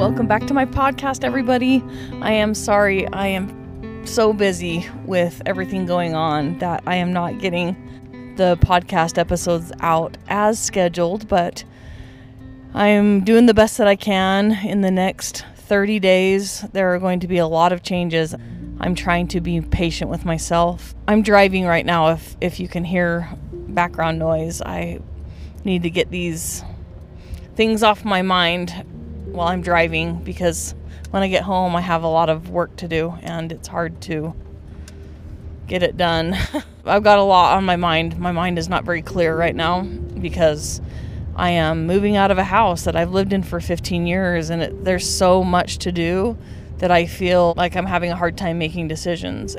Welcome back to my podcast, everybody. I am sorry I am so busy with everything going on that I am not getting the podcast episodes out as scheduled, but I'm doing the best that I can. In the next 30 days, there are going to be a lot of changes. I'm trying to be patient with myself. I'm driving right now. If, if you can hear background noise, I need to get these things off my mind while I'm driving because when I get home, I have a lot of work to do and it's hard to get it done. I've got a lot on my mind. My mind is not very clear right now because I am moving out of a house that I've lived in for 15 years and it, there's so much to do that I feel like I'm having a hard time making decisions.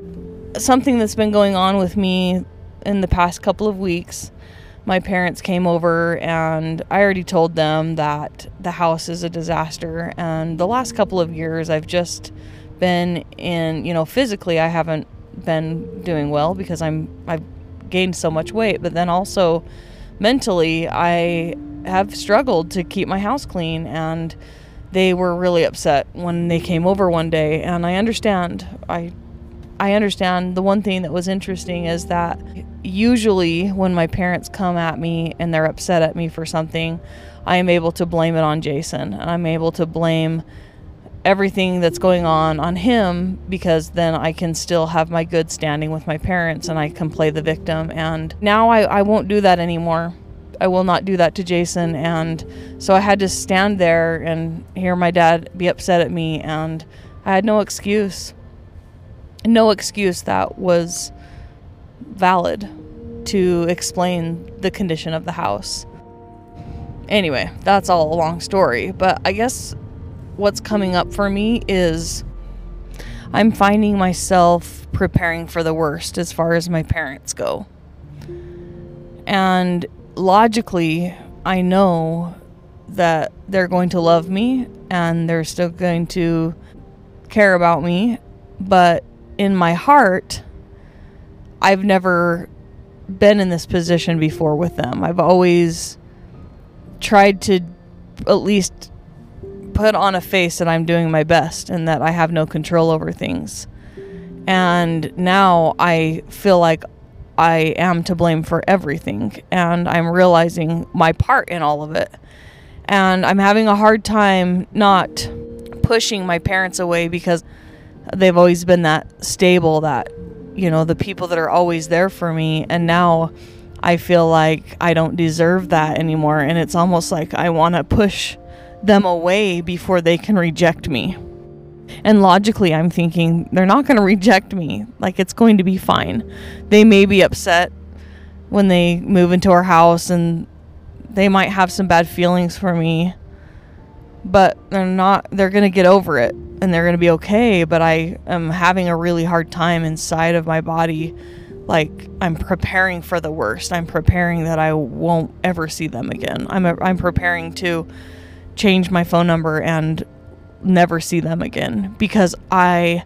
Something that's been going on with me in the past couple of weeks my parents came over and I already told them that the house is a disaster. And the last couple of years, I've just been in, you know, physically, I haven't been doing well because I'm, I've gained so much weight, but then also mentally, I have struggled to keep my house clean. And they were really upset when they came over one day. And I understand. I I understand the one thing that was interesting is that usually when my parents come at me and they're upset at me for something, I am able to blame it on Jason. And I'm able to blame everything that's going on on him because then I can still have my good standing with my parents and I can play the victim. And now I, I won't do that anymore. I will not do that to Jason. And so I had to stand there and hear my dad be upset at me, and I had no excuse no excuse that was valid to explain the condition of the house. Anyway, that's all a long story, but I guess what's coming up for me is I'm finding myself preparing for the worst as far as my parents go. And logically, I know that they're going to love me and they're still going to care about me, but in my heart, I've never been in this position before with them. I've always tried to at least put on a face that I'm doing my best and that I have no control over things. And now I feel like I am to blame for everything and I'm realizing my part in all of it. And I'm having a hard time not pushing my parents away because they've always been that stable that you know the people that are always there for me and now I feel like I don't deserve that anymore and it's almost like I want to push them away before they can reject me. And logically I'm thinking they're not going to reject me. Like it's going to be fine. They may be upset when they move into our house and they might have some bad feelings for me but they're not they're going to get over it and they're going to be okay but i am having a really hard time inside of my body like i'm preparing for the worst i'm preparing that i won't ever see them again i'm a, i'm preparing to change my phone number and never see them again because i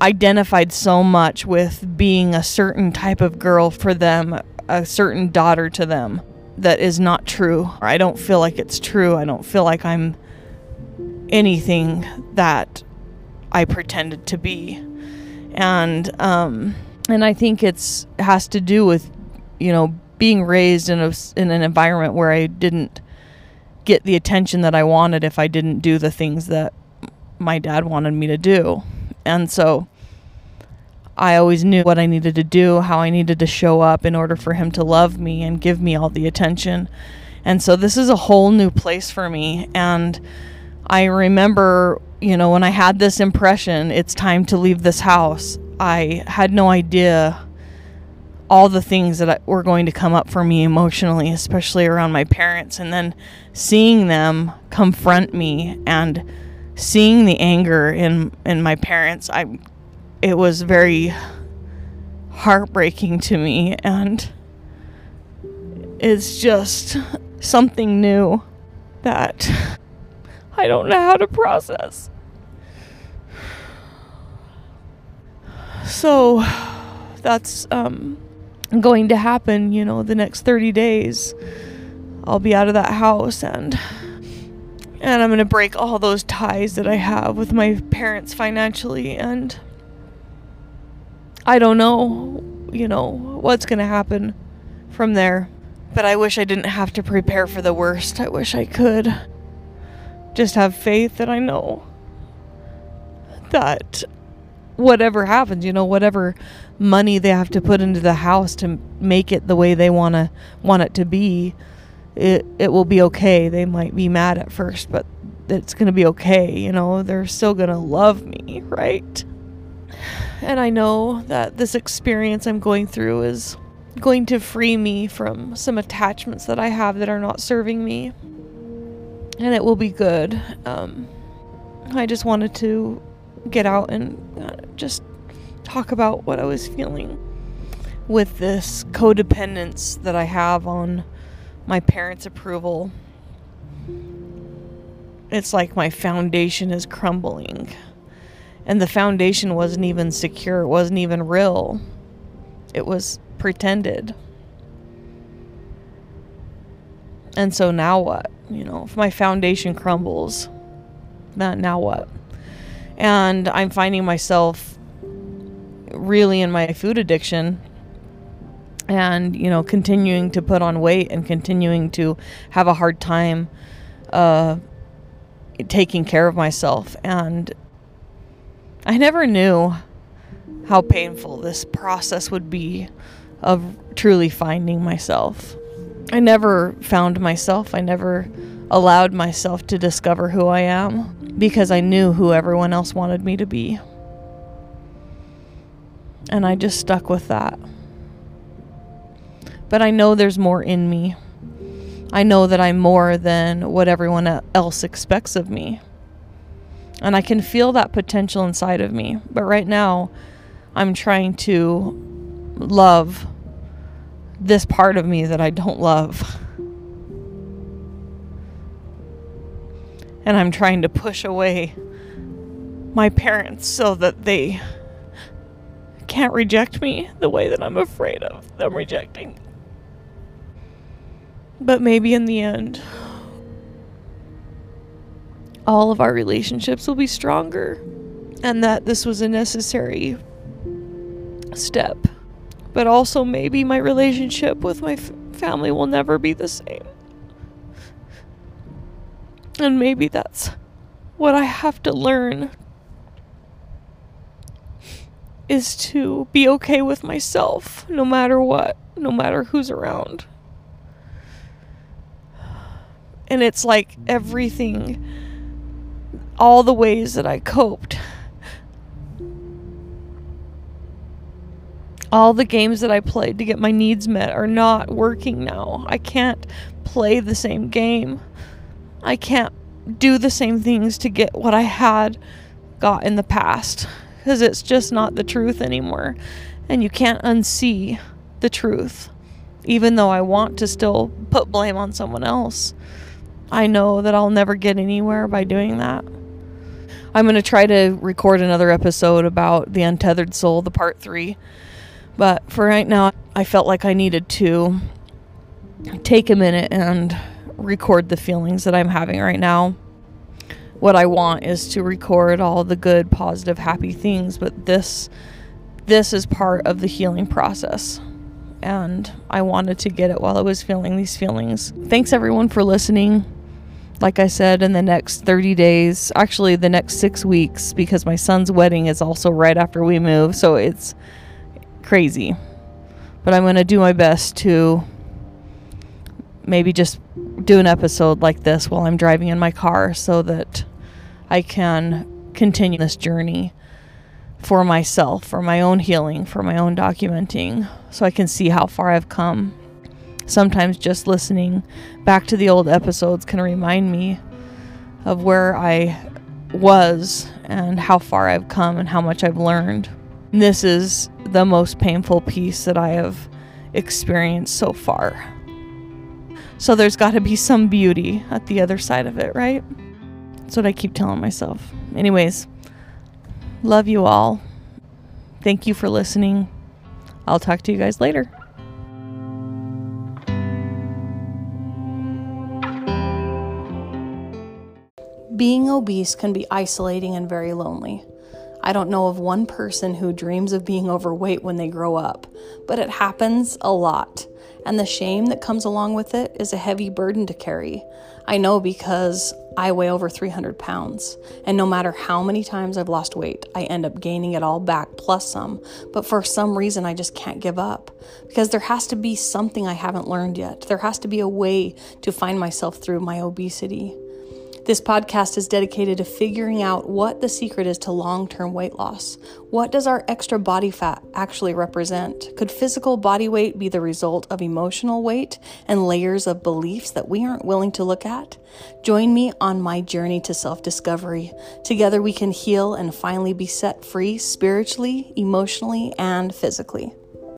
identified so much with being a certain type of girl for them a certain daughter to them that is not true. I don't feel like it's true. I don't feel like I'm anything that I pretended to be. And um and I think it's has to do with you know being raised in a in an environment where I didn't get the attention that I wanted if I didn't do the things that my dad wanted me to do. And so I always knew what I needed to do, how I needed to show up in order for him to love me and give me all the attention. And so this is a whole new place for me. And I remember, you know, when I had this impression, it's time to leave this house, I had no idea all the things that were going to come up for me emotionally, especially around my parents. And then seeing them confront me and seeing the anger in, in my parents, I it was very heartbreaking to me and it's just something new that I don't know how to process. So that's um, going to happen, you know, the next 30 days. I'll be out of that house and And I'm going to break all those ties that I have with my parents financially. And I don't know, you know, what's going to happen from there. But I wish I didn't have to prepare for the worst. I wish I could just have faith that I know that whatever happens, you know, whatever money they have to put into the house to make it the way they want to want it to be, it it will be okay. They might be mad at first, but it's going to be okay, you know. They're still going to love me, right? And I know that this experience I'm going through is going to free me from some attachments that I have that are not serving me. And it will be good. Um, I just wanted to get out and uh, just talk about what I was feeling with this codependence that I have on my parents' approval. It's like my foundation is crumbling. And the foundation wasn't even secure, it wasn't even real. It was pretended. And so now what? You know, if my foundation crumbles, then now what? And I'm finding myself really in my food addiction and, you know, continuing to put on weight and continuing to have a hard time uh, taking care of myself. And I never knew how painful this process would be of truly finding myself. I never found myself. I never allowed myself to discover who I am because I knew who everyone else wanted me to be. And I just stuck with that. But I know there's more in me. I know that I'm more than what everyone else expects of me. And I can feel that potential inside of me. But right now, I'm trying to love this part of me that I don't love. And I'm trying to push away my parents so that they can't reject me the way that I'm afraid of them rejecting. But maybe in the end, all of our relationships will be stronger and that this was a necessary step. But also, maybe my relationship with my f- family will never be the same. And maybe that's what I have to learn is to be okay with myself no matter what, no matter who's around. And it's like everything, all the ways that I coped, all the games that I played to get my needs met are not working now. I can't play the same game. I can't do the same things to get what I had got in the past because it's just not the truth anymore. And you can't unsee the truth. Even though I want to still put blame on someone else, I know that I'll never get anywhere by doing that. I'm going to try to record another episode about the untethered soul, the part three. But for right now, I felt like I needed to take a minute and record the feelings that I'm having right now what I want is to record all the good, positive, happy things, but this this is part of the healing process. And I wanted to get it while I was feeling these feelings. Thanks everyone for listening. Like I said, in the next 30 days, actually the next 6 weeks because my son's wedding is also right after we move, so it's crazy. But I'm going to do my best to maybe just do an episode like this while I'm driving in my car so that I can continue this journey for myself, for my own healing, for my own documenting, so I can see how far I've come. Sometimes just listening back to the old episodes can remind me of where I was and how far I've come and how much I've learned. This is the most painful piece that I have experienced so far. So there's got to be some beauty at the other side of it, right? That's what I keep telling myself. Anyways, love you all. Thank you for listening. I'll talk to you guys later. Being obese can be isolating and very lonely. I don't know of one person who dreams of being overweight when they grow up, but it happens a lot and the shame that comes along with it is a heavy burden to carry. I know because I weigh over 300 pounds, and no matter how many times I've lost weight, I end up gaining it all back plus some. But for some reason, I just can't give up because there has to be something I haven't learned yet. There has to be a way to find myself through my obesity. This podcast is dedicated to figuring out what the secret is to long term weight loss. What does our extra body fat actually represent? Could physical body weight be the result of emotional weight and layers of beliefs that we aren't willing to look at? Join me on my journey to self discovery. Together we can heal and finally be set free spiritually, emotionally, and physically.